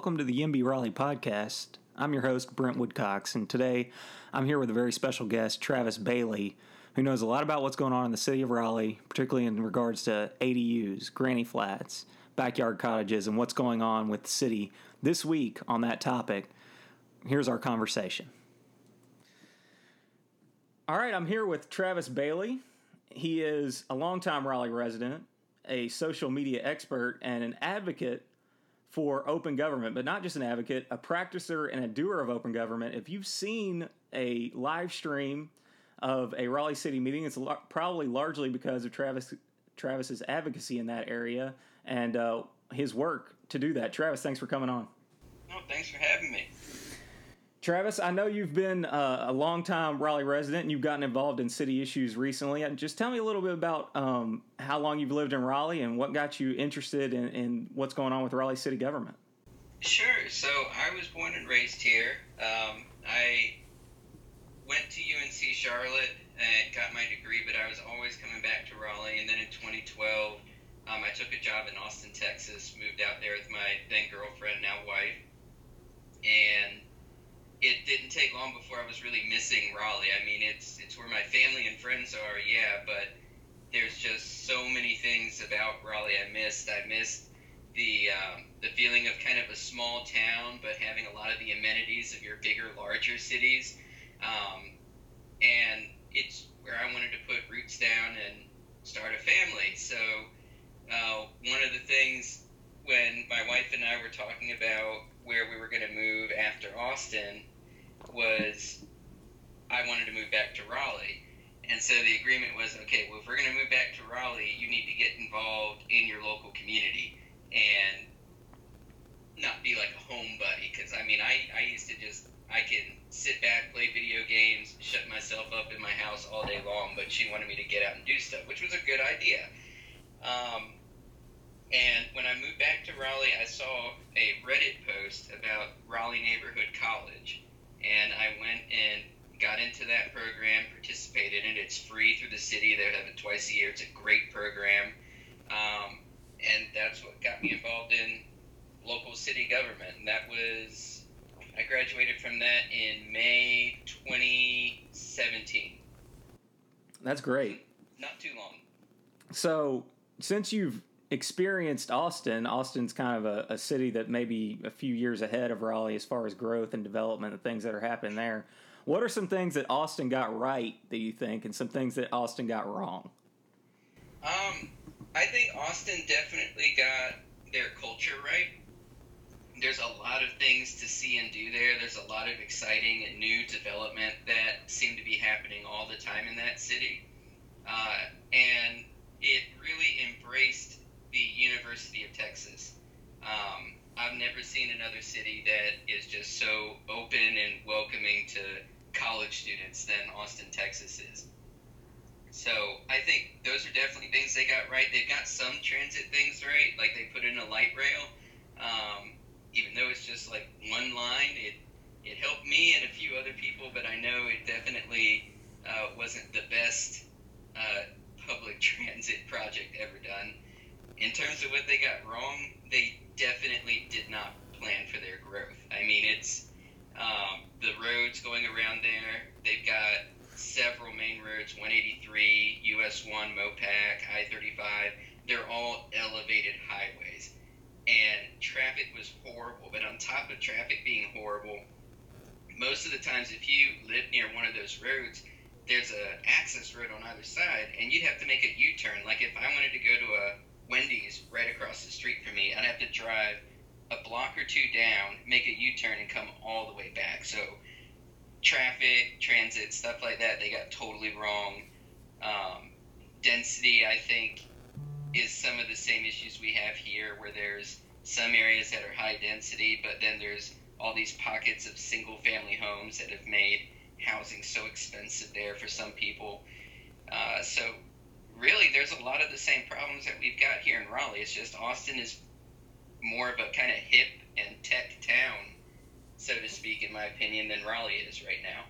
Welcome to the YIMBY Raleigh podcast. I'm your host, Brent Woodcox, and today I'm here with a very special guest, Travis Bailey, who knows a lot about what's going on in the city of Raleigh, particularly in regards to ADUs, granny flats, backyard cottages, and what's going on with the city this week on that topic. Here's our conversation. All right, I'm here with Travis Bailey. He is a longtime Raleigh resident, a social media expert, and an advocate for open government, but not just an advocate, a practicer and a doer of open government. If you've seen a live stream of a Raleigh City meeting, it's probably largely because of Travis Travis's advocacy in that area and uh, his work to do that. Travis, thanks for coming on. No, thanks for having me. Travis, I know you've been uh, a longtime Raleigh resident and you've gotten involved in city issues recently. Just tell me a little bit about um, how long you've lived in Raleigh and what got you interested in, in, what's going on with Raleigh city government. Sure. So I was born and raised here. Um, I went to UNC Charlotte and got my degree, but I was always coming back to Raleigh. And then in 2012, um, I took a job in Austin, Texas, moved out there with my then girlfriend, now wife. And it didn't take long before I was really missing Raleigh. I mean, it's it's where my family and friends are, yeah, but there's just so many things about Raleigh I missed. I missed the um, the feeling of kind of a small town, but having a lot of the amenities of your bigger, larger cities, um, and it's where I wanted to put roots down and start a family. So uh, one of the things when my wife and I were talking about where we were going to move after Austin was I wanted to move back to Raleigh. And so the agreement was okay, well, if we're going to move back to Raleigh, you need to get involved in your local community and not be like a home buddy. Because, I mean, I, I used to just, I can sit back, play video games, shut myself up in my house all day long, but she wanted me to get out and do stuff, which was a good idea. Um, and when I moved back to Raleigh, I saw a Reddit post about Raleigh Neighborhood College and I went and got into that program, participated in it. It's free through the city. They have it twice a year. It's a great program, um, and that's what got me involved in local city government. And that was I graduated from that in May 2017. That's great. Not too long. So, since you've experienced Austin, Austin's kind of a, a, city that may be a few years ahead of Raleigh as far as growth and development and things that are happening there. What are some things that Austin got right that you think, and some things that Austin got wrong? Um, I think Austin definitely got their culture right. There's a lot of things to see and do there. There's a lot of exciting and new development that seem to be happening all the time in that city. Uh, and it really embraced the University of Texas. Um, I've never seen another city that is just so open and welcoming to college students than Austin, Texas is. So I think those are definitely things they got right. They've got some transit things right, like they put in a light rail. Um, even though it's just like one line, it it helped me and a few other people, but I know it definitely uh, wasn't the best uh, public transit project ever done in terms of what they got wrong, they definitely did not plan for their growth. I mean, it's um, the roads going around there. They've got several main roads 183, US 1, Mopac, I 35. They're all elevated highways. And traffic was horrible. But on top of traffic being horrible, most of the times, if you live near one of those roads, there's a access road on either side, and you'd have to make a U-turn. Like if I wanted to go to a Wendy's right across the street from me. I'd have to drive a block or two down, make a U turn, and come all the way back. So, traffic, transit, stuff like that, they got totally wrong. Um, density, I think, is some of the same issues we have here, where there's some areas that are high density, but then there's all these pockets of single family homes that have made housing so expensive there for some people. Uh, so really, there's a lot of the same problems that we've got here in Raleigh. It's just Austin is more of a kind of hip and tech town, so to speak, in my opinion, than Raleigh is right now.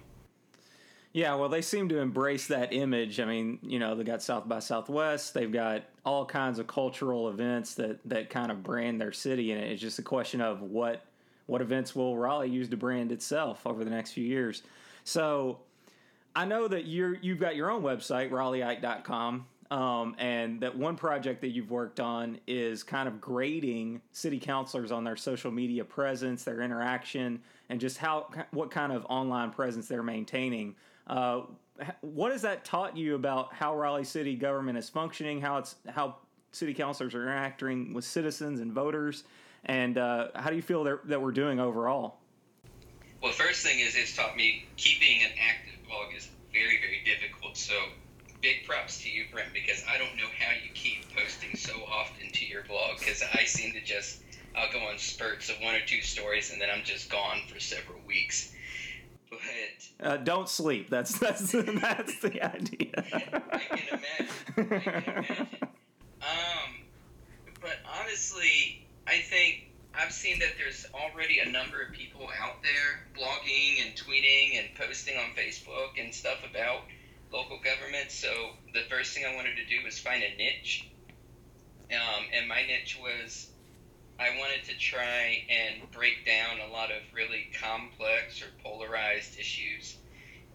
Yeah, well, they seem to embrace that image. I mean, you know, they got South by Southwest. They've got all kinds of cultural events that that kind of brand their city, and it's just a question of what what events will Raleigh use to brand itself over the next few years. So I know that you're you've got your own website, raleighite.com. Um, and that one project that you've worked on is kind of grading city councilors on their social media presence, their interaction, and just how what kind of online presence they're maintaining. Uh, what has that taught you about how Raleigh city government is functioning, how it's how city councilors are interacting with citizens and voters, and uh, how do you feel that, that we're doing overall? Well, first thing is it's taught me keeping an active blog is very very difficult. So big props to you, Brent, because I don't know how you keep posting so often to your blog because I seem to just I'll go on spurts of one or two stories and then I'm just gone for several weeks. But uh, don't sleep. That's that's that's the idea. I can imagine. I can imagine. Um, but honestly, I think I've seen that there's already a number of people out there blogging and tweeting and posting on Facebook and stuff about local government. So the first thing I wanted to do was find a niche. Um, and my niche was I wanted to try and break down a lot of really complex or polarized issues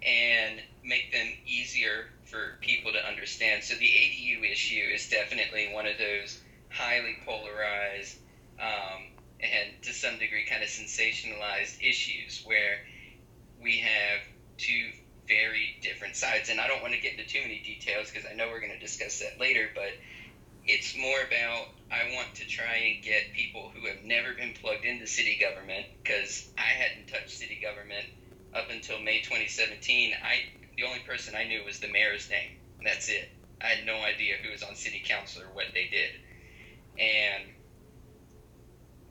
and make them easier for people to understand. So the ADU issue is definitely one of those highly polarized um, and to some degree kind of sensationalized issues where we have two very different sides. And I don't want to get into too many details because I know we're going to discuss that later, but it's more about I want to try and get people who have never been plugged into city government because I hadn't touched city government up until May 2017. I the only person I knew was the mayor's name. That's it. I had no idea who was on city council or what they did. And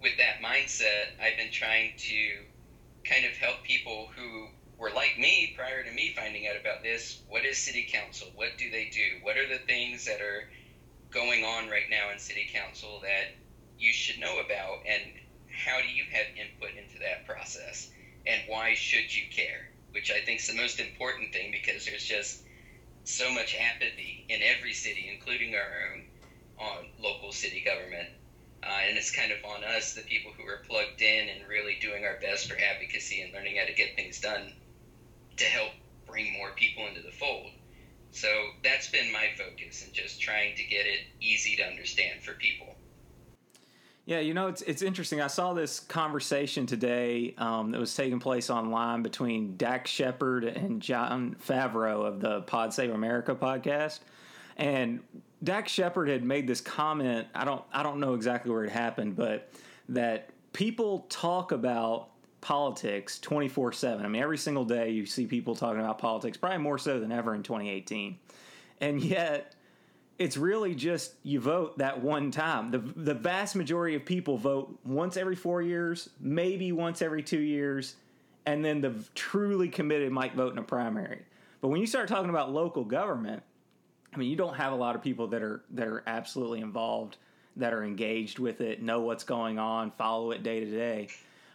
with that mindset, I've been trying to kind of help people who were like me prior to me finding out about this. What is city council? What do they do? What are the things that are going on right now in city council that you should know about? And how do you have input into that process? And why should you care? Which I think is the most important thing because there's just so much apathy in every city, including our own, on local city government. Uh, and it's kind of on us, the people who are plugged in and really doing our best for advocacy and learning how to get things done to help bring more people into the fold. So that's been my focus and just trying to get it easy to understand for people. Yeah, you know, it's it's interesting. I saw this conversation today um, that was taking place online between Dax Shepard and Jon Favreau of the Pod Save America podcast, and Dax Shepard had made this comment. I don't I don't know exactly where it happened, but that people talk about politics 24 7. I mean, every single day you see people talking about politics, probably more so than ever in 2018. And yet, it's really just you vote that one time. The, the vast majority of people vote once every four years, maybe once every two years, and then the truly committed might vote in a primary. But when you start talking about local government, I mean, you don't have a lot of people that are that are absolutely involved, that are engaged with it, know what's going on, follow it day to day.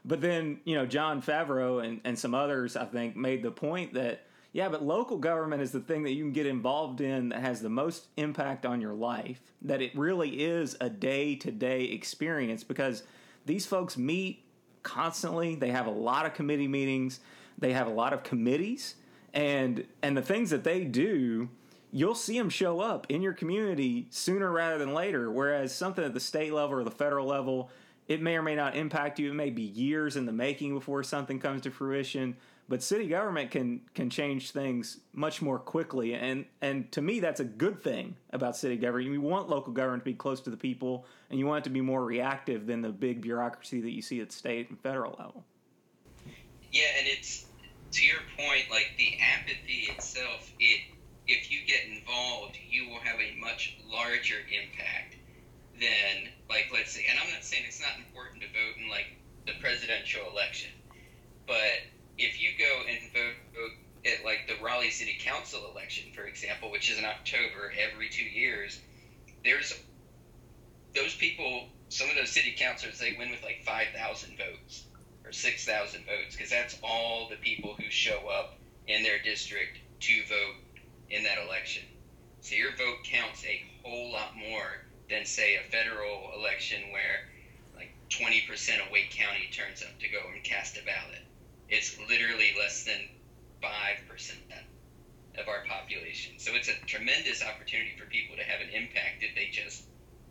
But then, you know, Jon Favreau and, and some others, I think, made the point that, yeah, but local government is the thing that you can get involved in that has the most impact on your life, that it really is a day to day experience because these folks meet constantly. They have a lot of committee meetings, they have a lot of committees, and and the things that they do you'll see them show up in your community sooner rather than later. Whereas something at the state level or the federal level, it may or may not impact you. It may be years in the making before something comes to fruition. But city government can can change things much more quickly, and and to me that's a good thing about city government. You want local government to be close to the people, and you want it to be more reactive than the big bureaucracy that you see at state and federal level. Yeah, and it's to your point, like the apathy itself. It if you get involved, you will have a much larger impact than like let's say, and I'm not saying it's not important to vote in like the presidential election, but if you go and vote, vote at like the Raleigh City Council election, for example, which is in October every two years, there's those people. Some of those city councilors they win with like five thousand votes or six thousand votes because that's all the people who show up in their district to vote in that election. So your vote counts a whole lot more than say a federal election where like 20% of Wake County turns up to go and cast a ballot. It's literally less than 5% of our population. So it's a tremendous opportunity for people to have an impact if they just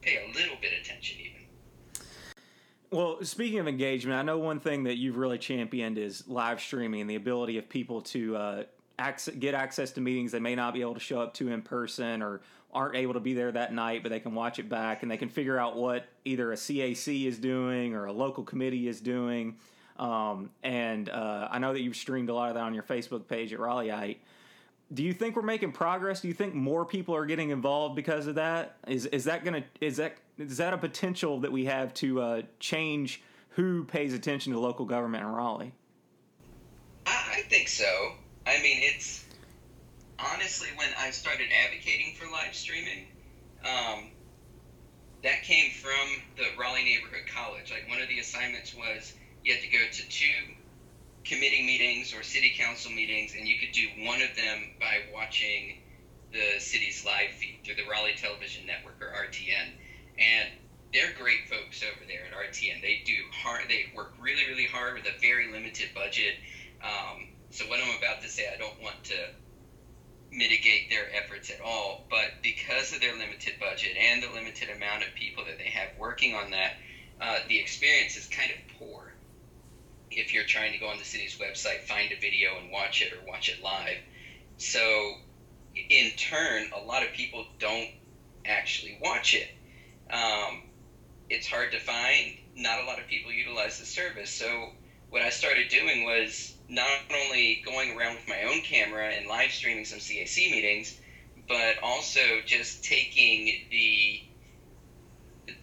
pay a little bit of attention, even. Well, speaking of engagement, I know one thing that you've really championed is live streaming and the ability of people to uh, access, get access to meetings they may not be able to show up to in person or aren't able to be there that night, but they can watch it back and they can figure out what either a CAC is doing or a local committee is doing. Um, and uh, I know that you've streamed a lot of that on your Facebook page at Raleighite. Do you think we're making progress? Do you think more people are getting involved because of that? Is is that gonna is that is that a potential that we have to uh, change who pays attention to local government in Raleigh? I, I think so. I mean, it's honestly when I started advocating for live streaming, um, that came from the Raleigh Neighborhood College. Like one of the assignments was you had to go to two committee meetings or city council meetings, and you could do one of them by watching the city's live feed through the Raleigh Television Network or RTN. And they're great folks over there at RTN. They do hard. They work really, really hard with a very limited budget. Um, so what I'm about to say, I don't want to mitigate their efforts at all. But because of their limited budget and the limited amount of people that they have working on that, uh, the experience is kind of poor. If you're trying to go on the city's website, find a video and watch it or watch it live. So, in turn, a lot of people don't actually watch it. Um, it's hard to find. Not a lot of people utilize the service. So, what I started doing was not only going around with my own camera and live streaming some CAC meetings, but also just taking the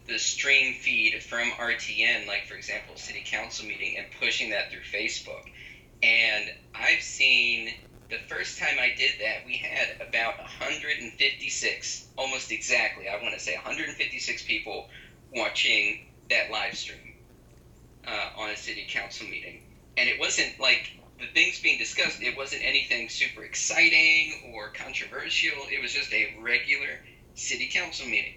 the stream feed from RTN, like for example, city council meeting, and pushing that through Facebook. And I've seen the first time I did that, we had about 156, almost exactly, I want to say 156 people watching that live stream uh, on a city council meeting. And it wasn't like the things being discussed, it wasn't anything super exciting or controversial. It was just a regular city council meeting.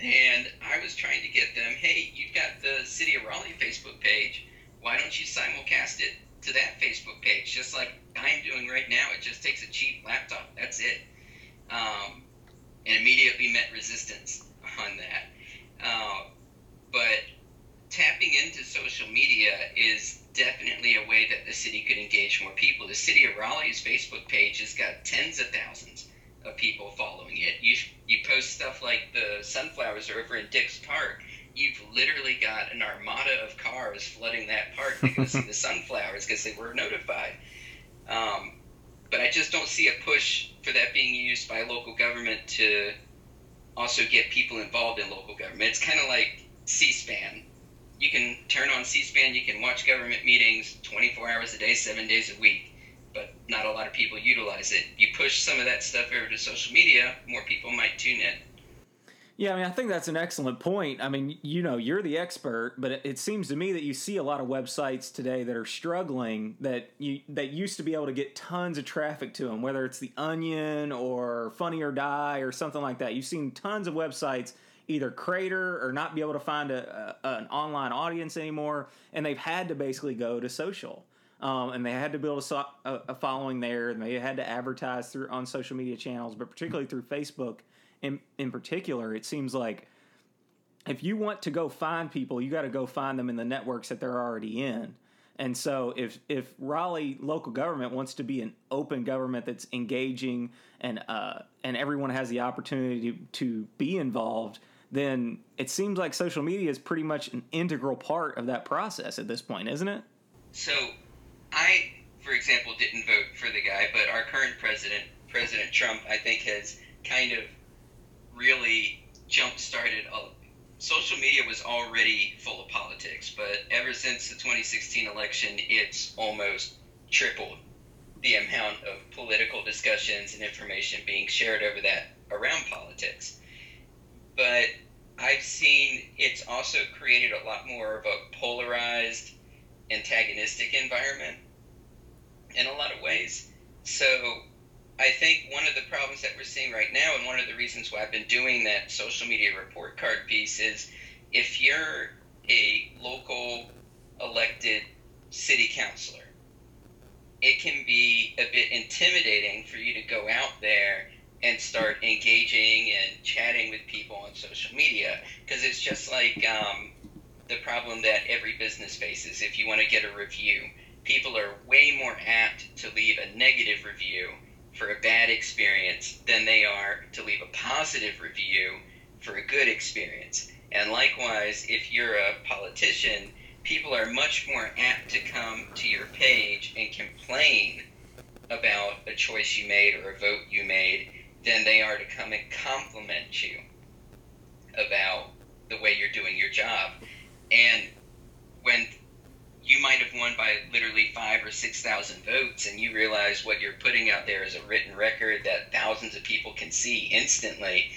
And I was trying to get them, hey, you've got the City of Raleigh Facebook page. Why don't you simulcast it to that Facebook page, just like I'm doing right now? It just takes a cheap laptop. That's it. Um, and immediately met resistance on that. Uh, but tapping into social media is definitely a way that the city could engage more people. The City of Raleigh's Facebook page has got tens of thousands of people following it. You you post stuff like the sunflowers are over in Dix Park. You've literally got an armada of cars flooding that park to go see the sunflowers because they were notified. Um, but I just don't see a push for that being used by local government to also get people involved in local government. It's kind of like C-SPAN. You can turn on C-SPAN, you can watch government meetings 24 hours a day, seven days a week but not a lot of people utilize it. You push some of that stuff over to social media, more people might tune in. Yeah, I mean, I think that's an excellent point. I mean, you know, you're the expert, but it, it, seems to me that you see a lot of websites today that are struggling that you that used to be able to get tons of traffic to them, whether it's the Onion or Funny or Die or something like that. You've seen tons of websites either crater or not be able to find a, a an online audience anymore, and they've had to basically go to social um, and they had to build a, a, following there, and they had to advertise through on social media channels, but particularly through Facebook. In in particular, it seems like if you want to go find people, you got to go find them in the networks that they're already in. And so, if if Raleigh local government wants to be an open government that's engaging and uh, and everyone has the opportunity to, to be involved, then it seems like social media is pretty much an integral part of that process at this point, isn't it? So I, for example, didn't vote for the guy, but our current president, President Trump, I think has kind of really jump started. Social media was already full of politics, but ever since the 2016 election, it's almost tripled the amount of political discussions and information being shared over that around politics. But I've seen it's also created a lot more of a polarized antagonistic environment in a lot of ways. So I think one of the problems that we're seeing right now, and one of the reasons why I've been doing that social media report card piece, is if you're a local elected city councilor, it can be a bit intimidating for you to go out there and start engaging and chatting with people on social media because it's just like um, the problem that every business faces. If you want to get a review, people are way more apt to leave a negative review for a bad experience than they are to leave a positive review for a good experience. And likewise, if you're a politician, people are much more apt to come to your page and complain about a choice you made or a vote you made than they are to come and compliment you about the way you're doing your job. And when you might have won by literally five or six thousand votes, and you realize what you're putting out there is a written record that thousands of people can see instantly,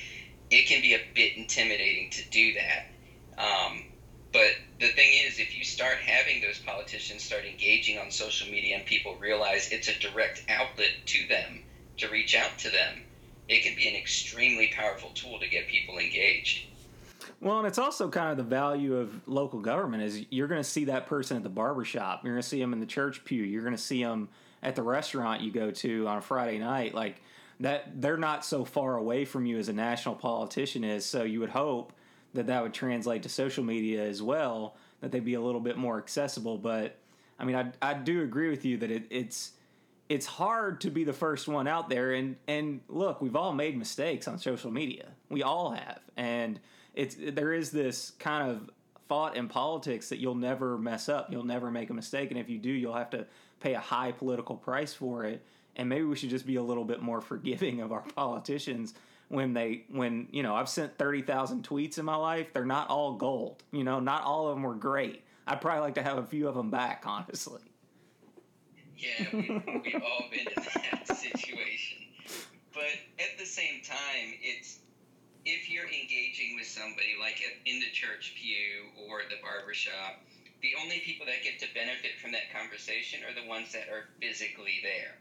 it can be a bit intimidating to do that. Um, but the thing is, if you start having those politicians start engaging on social media and people realize it's a direct outlet to them to reach out to them, it can be an extremely powerful tool to get people engaged. Well, and it's also kind of the value of local government is you're going to see that person at the barbershop. You're going to see them in the church pew. You're going to see them at the restaurant you go to on a Friday night. Like that, they're not so far away from you as a national politician is. So you would hope that that would translate to social media as well, that they'd be a little bit more accessible. But I mean, I, I do agree with you that it, it's it's hard to be the first one out there. And and look we've all made mistakes on social media. We all have. And it's there is this kind of thought in politics that you'll never mess up. You'll never make a mistake. And if you do you'll have to pay a high political price for it. And maybe we should just be a little bit more forgiving of our politicians when they when you know I've sent 30,000 tweets in my life. They're not all gold. You know not all of them were great. I'd probably like to have a few of them back honestly yeah, we, we've all been in that situation. But at the same time, it's if you're engaging with somebody like in the church pew or the barbershop, the only people that get to benefit from that conversation are the ones that are physically there.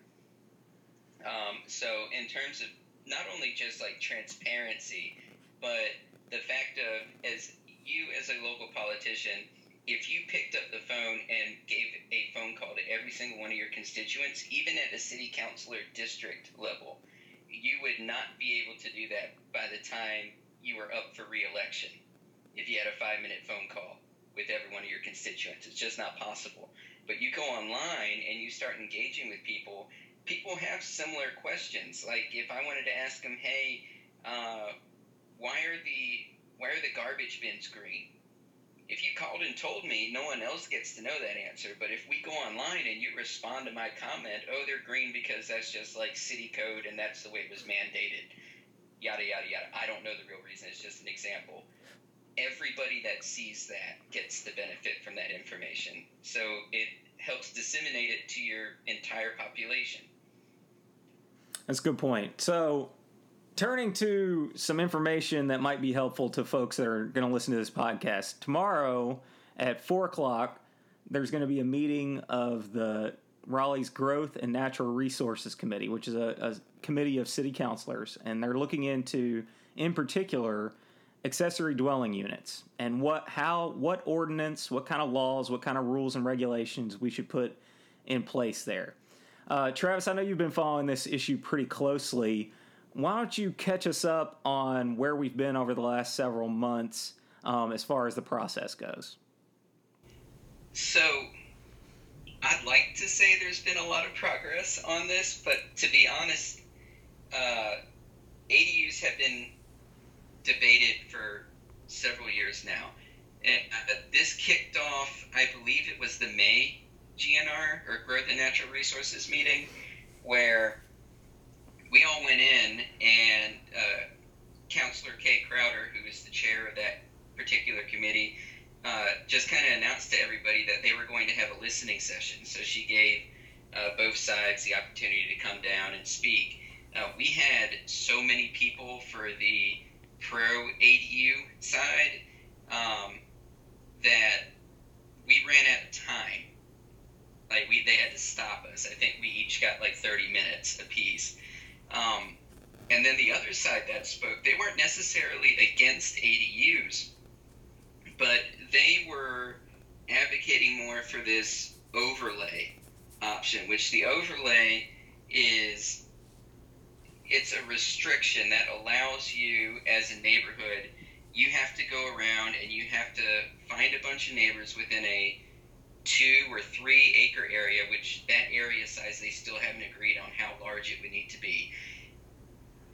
Um, so, in terms of not only just like transparency, but the fact of as you as a local politician if you picked up the phone and gave a phone call to every single one of your constituents, even at a city councilor district level, you would not be able to do that by the time you were up for reelection if you had a five minute phone call with every one of your constituents. It's just not possible. But you go online and you start engaging with people, people have similar questions. Like if I wanted to ask them, hey, uh, why are the why are the garbage bins green? If you called and told me, no one else gets to know that answer. But if we go online and you respond to my comment, oh, they're green because that's just like city code and that's the way it was mandated, yada, yada, yada. I don't know the real reason. It's just an example. Everybody that sees that gets the benefit from that information. So it helps disseminate it to your entire population. That's a good point. So turning to some information that might be helpful to folks that are going to listen to this podcast. Tomorrow at 4 o'clock, there's going to be a meeting of the Raleigh's Growth and Natural Resources Committee, which is a, a committee of city councilors, and they're looking into, in particular, accessory dwelling units and what how what ordinance what kind of laws what kind of rules and regulations we should put in place there uh, travis i know you've been following this issue pretty closely why don't you catch us up on where we've been over the last several months um, as far as the process goes? So, I'd like to say there's been a lot of progress on this, but to be honest, uh, ADUs have been debated for several years now. And uh, this kicked off, I believe it was the May GNR or Growth and Natural Resources meeting, where we all went in, and uh, Councilor Kay Crowder, who is the chair of that particular committee, uh, just kind of announced to everybody that they were going to have a listening session. So she gave uh, both sides the opportunity to come down and speak. Uh, we had so many people for the pro ADU side um, that we ran out of time. Like we, they had to stop us. I think we each got like 30 minutes apiece. Um, and then the other side that spoke, they weren't necessarily against ADUs, but they were advocating more for this overlay option, which the overlay is it's a restriction that allows you as a neighborhood you have to go around and you have to find a bunch of neighbors within a two or three acre area, which that area size they still haven't agreed on how large it would need to be.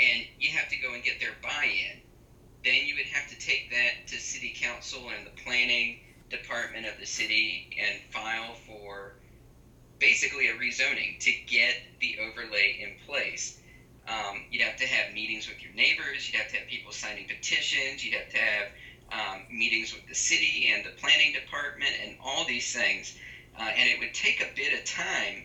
And you have to go and get their buy in. Then you would have to take that to city council and the planning department of the city and file for basically a rezoning to get the overlay in place. Um, you'd have to have meetings with your neighbors. You'd have to have people signing petitions. You'd have to have um, meetings with the city and the planning department and all these things. Uh, and it would take a bit of time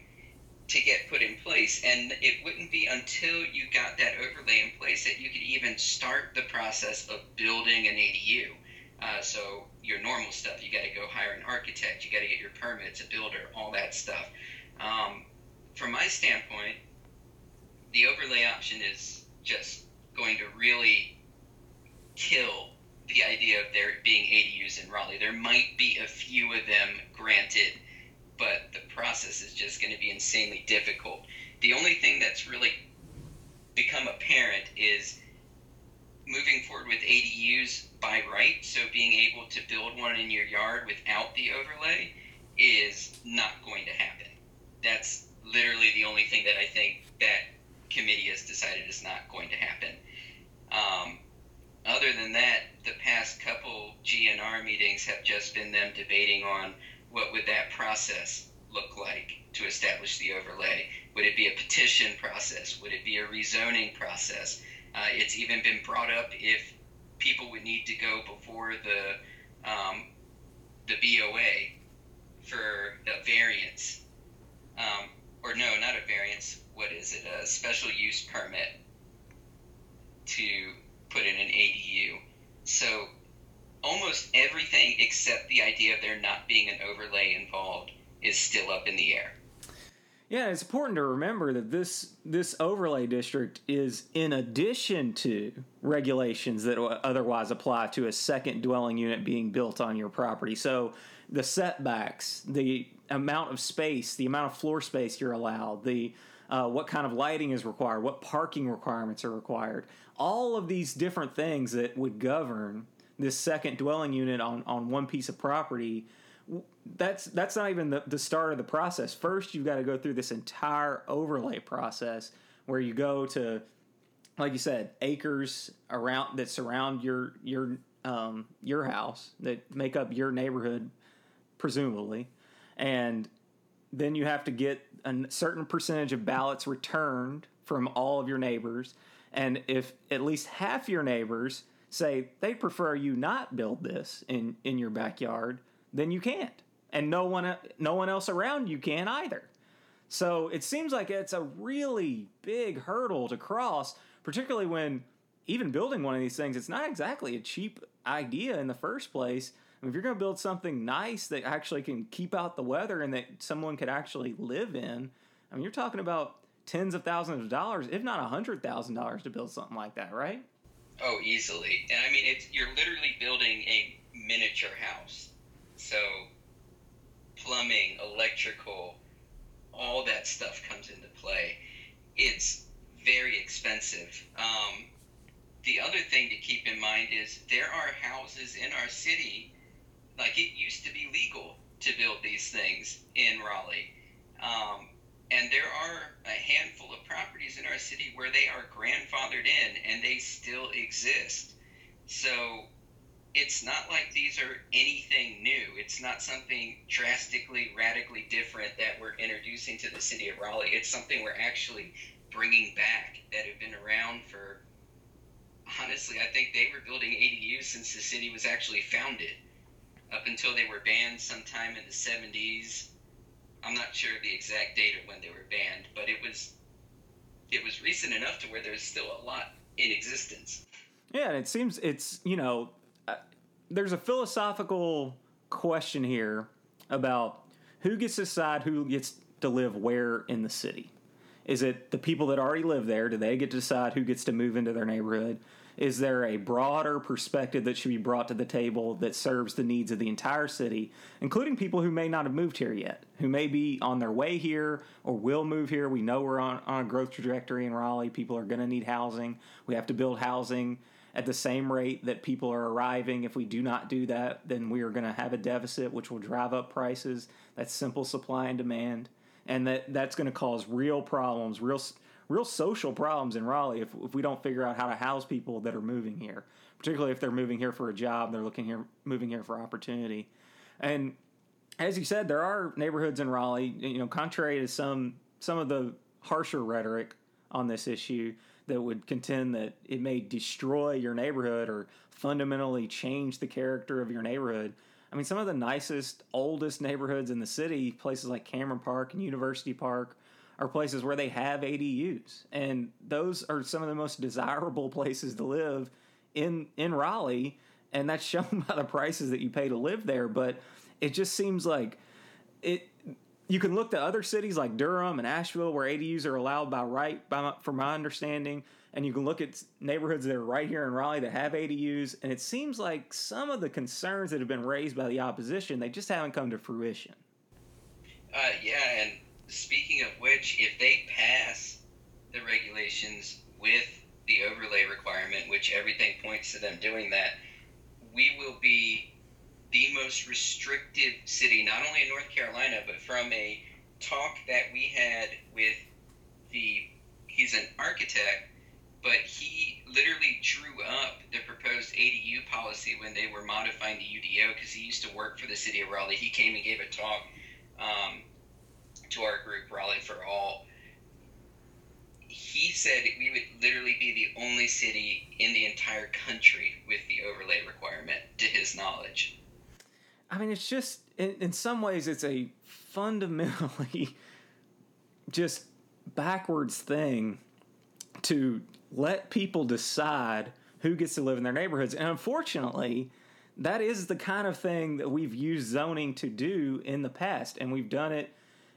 to get put in place. And it wouldn't be until you got that overlay in place that you could even start the process of building an ADU. Uh, so your normal stuff, you got to go hire an architect, you got to get your permits, a builder, all that stuff. Um, from my standpoint, the overlay option is just going to really kill the idea of there being ADUs in Raleigh. There might be a few of them granted, but the process is just going to be insanely difficult. The only thing that's really become apparent is moving forward with ADUs by right, so being able to build one in your yard without the overlay is not going to happen. That's literally the only thing that I think that committee has decided is not going to happen. Um, other than that, the past couple GNR meetings have just been them debating on what would that process look like to establish the overlay. Would it be a petition process? Would it be a rezoning process? Uh, it's even been brought up if people would need to go before the um, the BOA for a variance, um, or no, not a variance. What is it? A special use permit to put in an ADU. So almost everything except the idea of there not being an overlay involved is still up in the air. Yeah, it's important to remember that this this overlay district is in addition to regulations that otherwise apply to a second dwelling unit being built on your property. So the setbacks, the amount of space, the amount of floor space you're allowed, the uh, what kind of lighting is required, what parking requirements are required, all of these different things that would govern this second dwelling unit on, on one piece of property that's that's not even the, the start of the process. First, you've got to go through this entire overlay process where you go to, like you said, acres around that surround your your um, your house that make up your neighborhood, presumably, and then you have to get a certain percentage of ballots returned from all of your neighbors, and if at least half your neighbors say they prefer you not build this in in your backyard then you can't, and no one no one else around you can either. So it seems like it's a really big hurdle to cross, particularly when even building one of these things, it's not exactly a cheap idea in the first place. I mean, if you're going to build something nice that actually can keep out the weather and that someone could actually live in, I mean, you're talking about tens of thousands of dollars, if not a hundred thousand dollars, to build something like that, right? Oh, easily. And I mean, it's you're literally building a miniature house. So, plumbing, electrical, all that stuff comes into play. It's very expensive. Um, the other thing to keep in mind is there are houses in our city, like it used to be legal to build these things in Raleigh. Um, and there are a handful of properties in our city where they are grandfathered in and they still exist. So it's not like these are anything new. It's not something drastically, radically different that we're introducing to the city of Raleigh. It's something we're actually bringing back that have been around for. Honestly, I think they were building ADUs since the city was actually founded. Up until they were banned sometime in the 70s. I'm not sure of the exact date of when they were banned, but it was it was recent enough to where there's still a lot in existence. Yeah, and it seems it's you know there's a philosophical question here about who gets to decide who gets to live where in the city. Is it the people that already live there? Do they get to decide who gets to move into their neighborhood? Is there a broader perspective that should be brought to the table that serves the needs of the entire city, including people who may not have moved here yet, who may be on their way here or will move here? We know we're on, on a growth trajectory in Raleigh. People are going to need housing. We have to build housing at the same rate that people are arriving. If we do not do that, then we are going to have a deficit, which will drive up prices. That's simple supply and demand. And that, that's going to cause real problems, real real social problems in Raleigh if, if we don't figure out how to house people that are moving here, particularly if they're moving here for a job, they're looking here moving here for opportunity. And as you said, there are neighborhoods in Raleigh, you know, contrary to some some of the harsher rhetoric on this issue that would contend that it may destroy your neighborhood or fundamentally change the character of your neighborhood. I mean, some of the nicest, oldest neighborhoods in the city, places like Cameron Park and University Park, are places where they have ADUs, and those are some of the most desirable places to live in in Raleigh, and that's shown by the prices that you pay to live there. But it just seems like it. You can look to other cities like Durham and Asheville where ADUs are allowed by right, by my, from my understanding, and you can look at neighborhoods that are right here in Raleigh that have ADUs, and it seems like some of the concerns that have been raised by the opposition they just haven't come to fruition. Uh, yeah, and speaking of which, if they pass the regulations with the overlay requirement, which everything points to them doing that, we will be the most restrictive city, not only in North Carolina, but from a talk that we had with the, he's an architect, but he literally drew up the proposed ADU policy when they were modifying the UDO because he used to work for the city of Raleigh. He came and gave a talk. Um, to our group, Raleigh for All, he said we would literally be the only city in the entire country with the overlay requirement, to his knowledge. I mean, it's just, in, in some ways, it's a fundamentally just backwards thing to let people decide who gets to live in their neighborhoods. And unfortunately, that is the kind of thing that we've used zoning to do in the past. And we've done it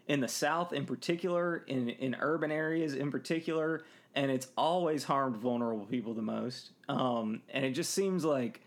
in the South in particular, in, in urban areas in particular, and it's always harmed vulnerable people the most. Um, and it just seems like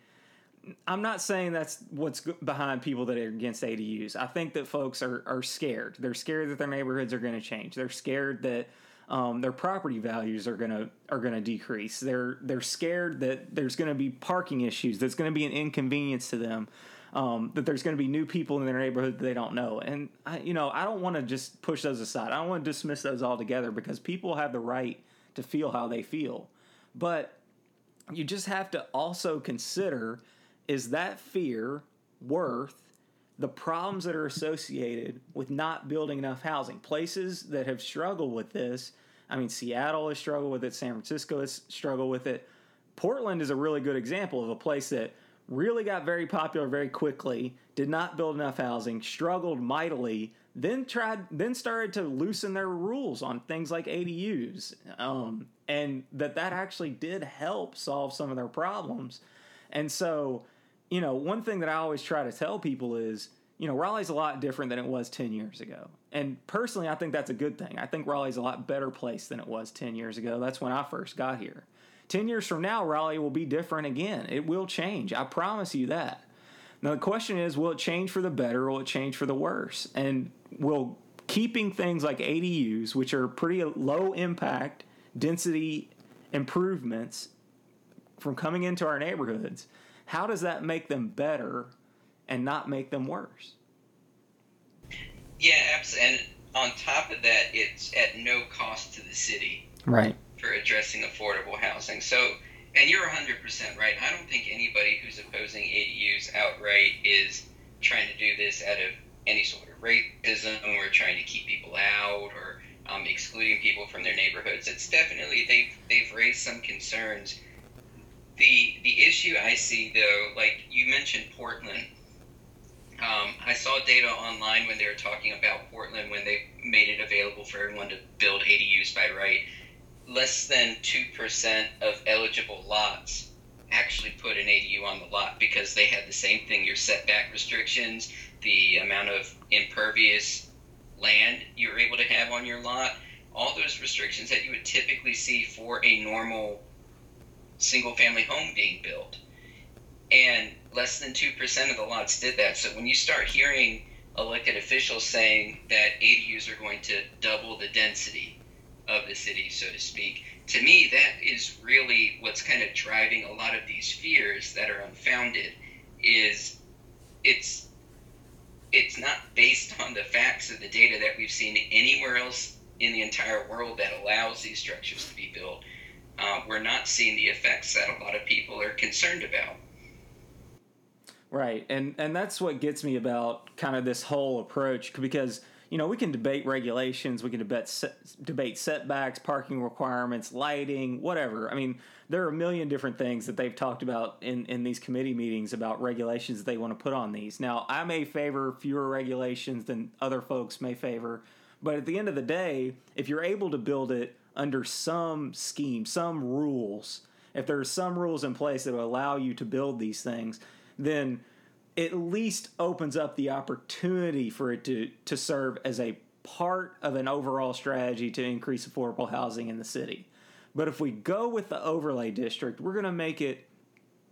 I'm not saying that's what's behind people that are against ADUs. I think that folks are, are scared. They're scared that their neighborhoods are going to change. They're scared that um, their property values are gonna are gonna decrease. They're they're scared that there's going to be parking issues. Going to be an inconvenience to them um, that there's going to be new people in their neighborhood that they don't know. And I, you know, I don't want to just push those aside. I don't want to dismiss those altogether because people have the right to feel how they feel. But you just have to also consider is that fear worth the problems that are associated with not building enough housing? Places that have struggled with this, I mean, Seattle has struggled with it, San Francisco has struggled with it. Portland is a really good example of a place that really got very popular very quickly, did not build enough housing, struggled mightily, then tried then started to loosen their rules on things like ADUs. Um, and that that actually did help solve some of their problems. And so, you know, one thing that I always try to tell people is, you know, Raleigh's a lot different than it was 10 years ago. And personally, I think that's a good thing. I think Raleigh's a lot better place than it was 10 years ago. That's when I first got here. 10 years from now, Raleigh will be different again. It will change. I promise you that. Now, the question is will it change for the better or will it change for the worse? And will keeping things like ADUs, which are pretty low impact density improvements from coming into our neighborhoods, how does that make them better and not make them worse? Yeah, absolutely. And on top of that, it's at no cost to the city. Right for addressing affordable housing. So, and you're 100% right. I don't think anybody who's opposing ADUs outright is trying to do this out of any sort of racism or trying to keep people out or um, excluding people from their neighborhoods. It's definitely they've they've raised some concerns. The the issue I see though, like you mentioned Portland. Um, I saw data online when they were talking about Portland when they made it available for everyone to build ADUs by right less than 2% of eligible lots actually put an ADU on the lot because they had the same thing your setback restrictions, the amount of impervious land you're able to have on your lot. all those restrictions that you would typically see for a normal single family home being built. And less than 2% of the lots did that. So when you start hearing elected officials saying that ADUs are going to double the density of the city, so to speak, to me, that is really what's kind of driving a lot of these fears that are unfounded. Is it's it's not based on the facts of the data that we've seen anywhere else in the entire world that allows these structures to be built. Uh, we're not seeing the effects that a lot of people are concerned about. Right, and and that's what gets me about kind of this whole approach because you know we can debate regulations, we can debate debate setbacks, parking requirements, lighting, whatever. I mean, there are a million different things that they've talked about in in these committee meetings about regulations they want to put on these. Now, I may favor fewer regulations than other folks may favor, but at the end of the day, if you're able to build it under some scheme, some rules, if there are some rules in place that will allow you to build these things then at least opens up the opportunity for it to to serve as a part of an overall strategy to increase affordable housing in the city. But if we go with the overlay district, we're going to make it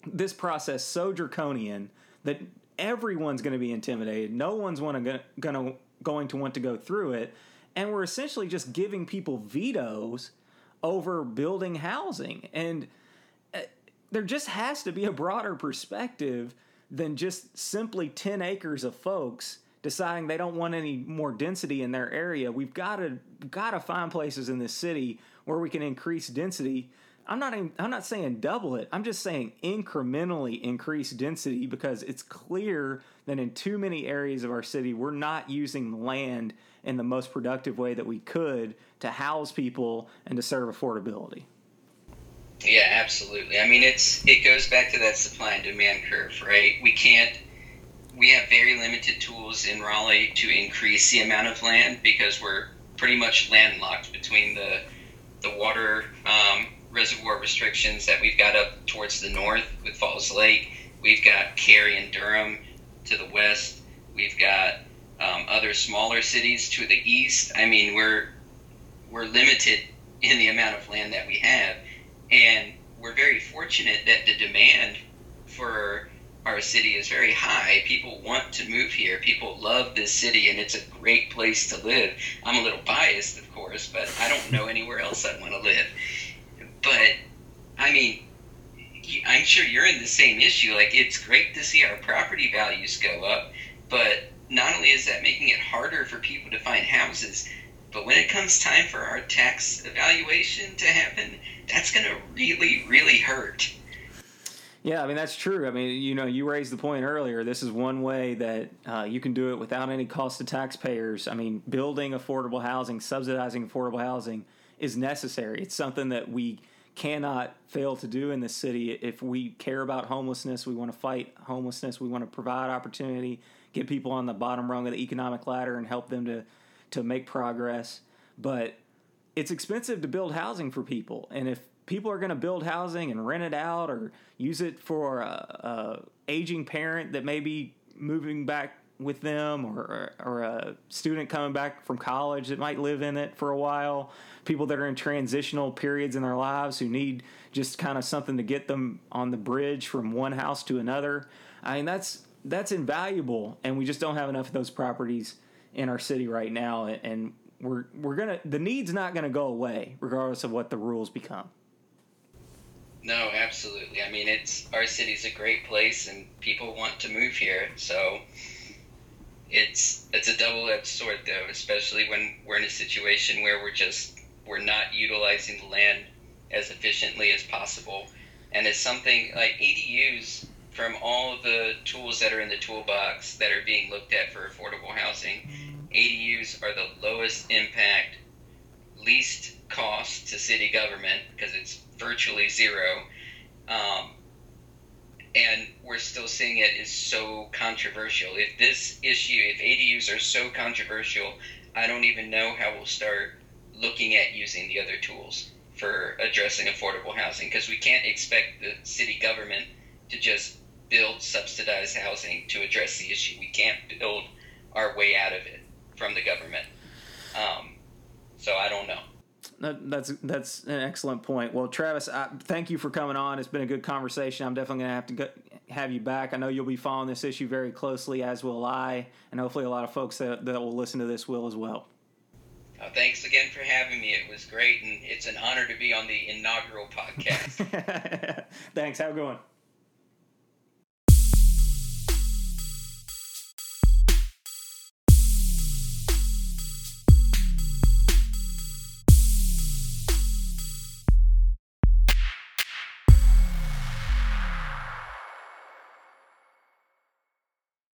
this process so draconian that everyone's going to be intimidated. No one's want to going to going to want to go through it, and we're essentially just giving people vetoes over building housing and uh, there just has to be a broader perspective than just simply 10 acres of folks deciding they don't want any more density in their area. We've got to got to find places in this city where we can increase density. I'm not I'm not saying double it. I'm just saying incrementally increase density because it's clear that in too many areas of our city we're not using land in the most productive way that we could to house people and to serve affordability. Yeah, absolutely. I mean, it's it goes back to that supply and demand curve, right? We can't. We have very limited tools in Raleigh to increase the amount of land because we're pretty much landlocked between the the water um, reservoir restrictions that we've got up towards the north with Falls Lake. We've got Cary and Durham to the west. We've got um, other smaller cities to the east. I mean, we're we're limited in the amount of land that we have and we're very fortunate that the demand for our city is very high. People want to move here. People love this city, and it's a great place to live. I'm a little biased, of course, but I don't know anywhere else I'd want to live. But, I mean, I'm sure you're in the same issue. Like, it's great to see our property values go up, but not only is that making it harder for people to find houses, but when it comes time for our tax evaluation to happen, that's going to really, really hurt. Yeah, I mean that's true. I mean, you know, you raised the point earlier. This is one way that uh, you can do it without any cost to taxpayers. I mean, building affordable housing, subsidizing affordable housing is necessary. It's something that we cannot fail to do in this city if we care about homelessness. We want to fight homelessness. We want to provide opportunity, get people on the bottom rung of the economic ladder, and help them to to make progress. But it's expensive to build housing for people, and if people are going to build housing and rent it out or use it for a, a aging parent that may be moving back with them or, or a student coming back from college that might live in it for a while people that are in transitional periods in their lives who need just kind of something to get them on the bridge from one house to another i mean that's that's invaluable and we just don't have enough of those properties in our city right now and we're we're gonna the need's not gonna go away regardless of what the rules become. No, absolutely. I mean, it's our city's a great place, and people want to move here. So it's it's a double-edged sword, though, especially when we're in a situation where we're just we're not utilizing the land as efficiently as possible, and it's something like ADUs. From all the tools that are in the toolbox that are being looked at for affordable housing, ADUs are the lowest impact, least cost to city government because it's virtually zero. Um, and we're still seeing it is so controversial. If this issue, if ADUs are so controversial, I don't even know how we'll start looking at using the other tools for addressing affordable housing because we can't expect the city government to just build subsidized housing to address the issue. We can't build our way out of it from the government. Um, So I don't know. That, that's that's an excellent point. Well, Travis, I, thank you for coming on. It's been a good conversation. I'm definitely going to have to go, have you back. I know you'll be following this issue very closely, as will I, and hopefully a lot of folks that, that will listen to this will as well. Uh, thanks again for having me. It was great, and it's an honor to be on the inaugural podcast. thanks. Have a good one.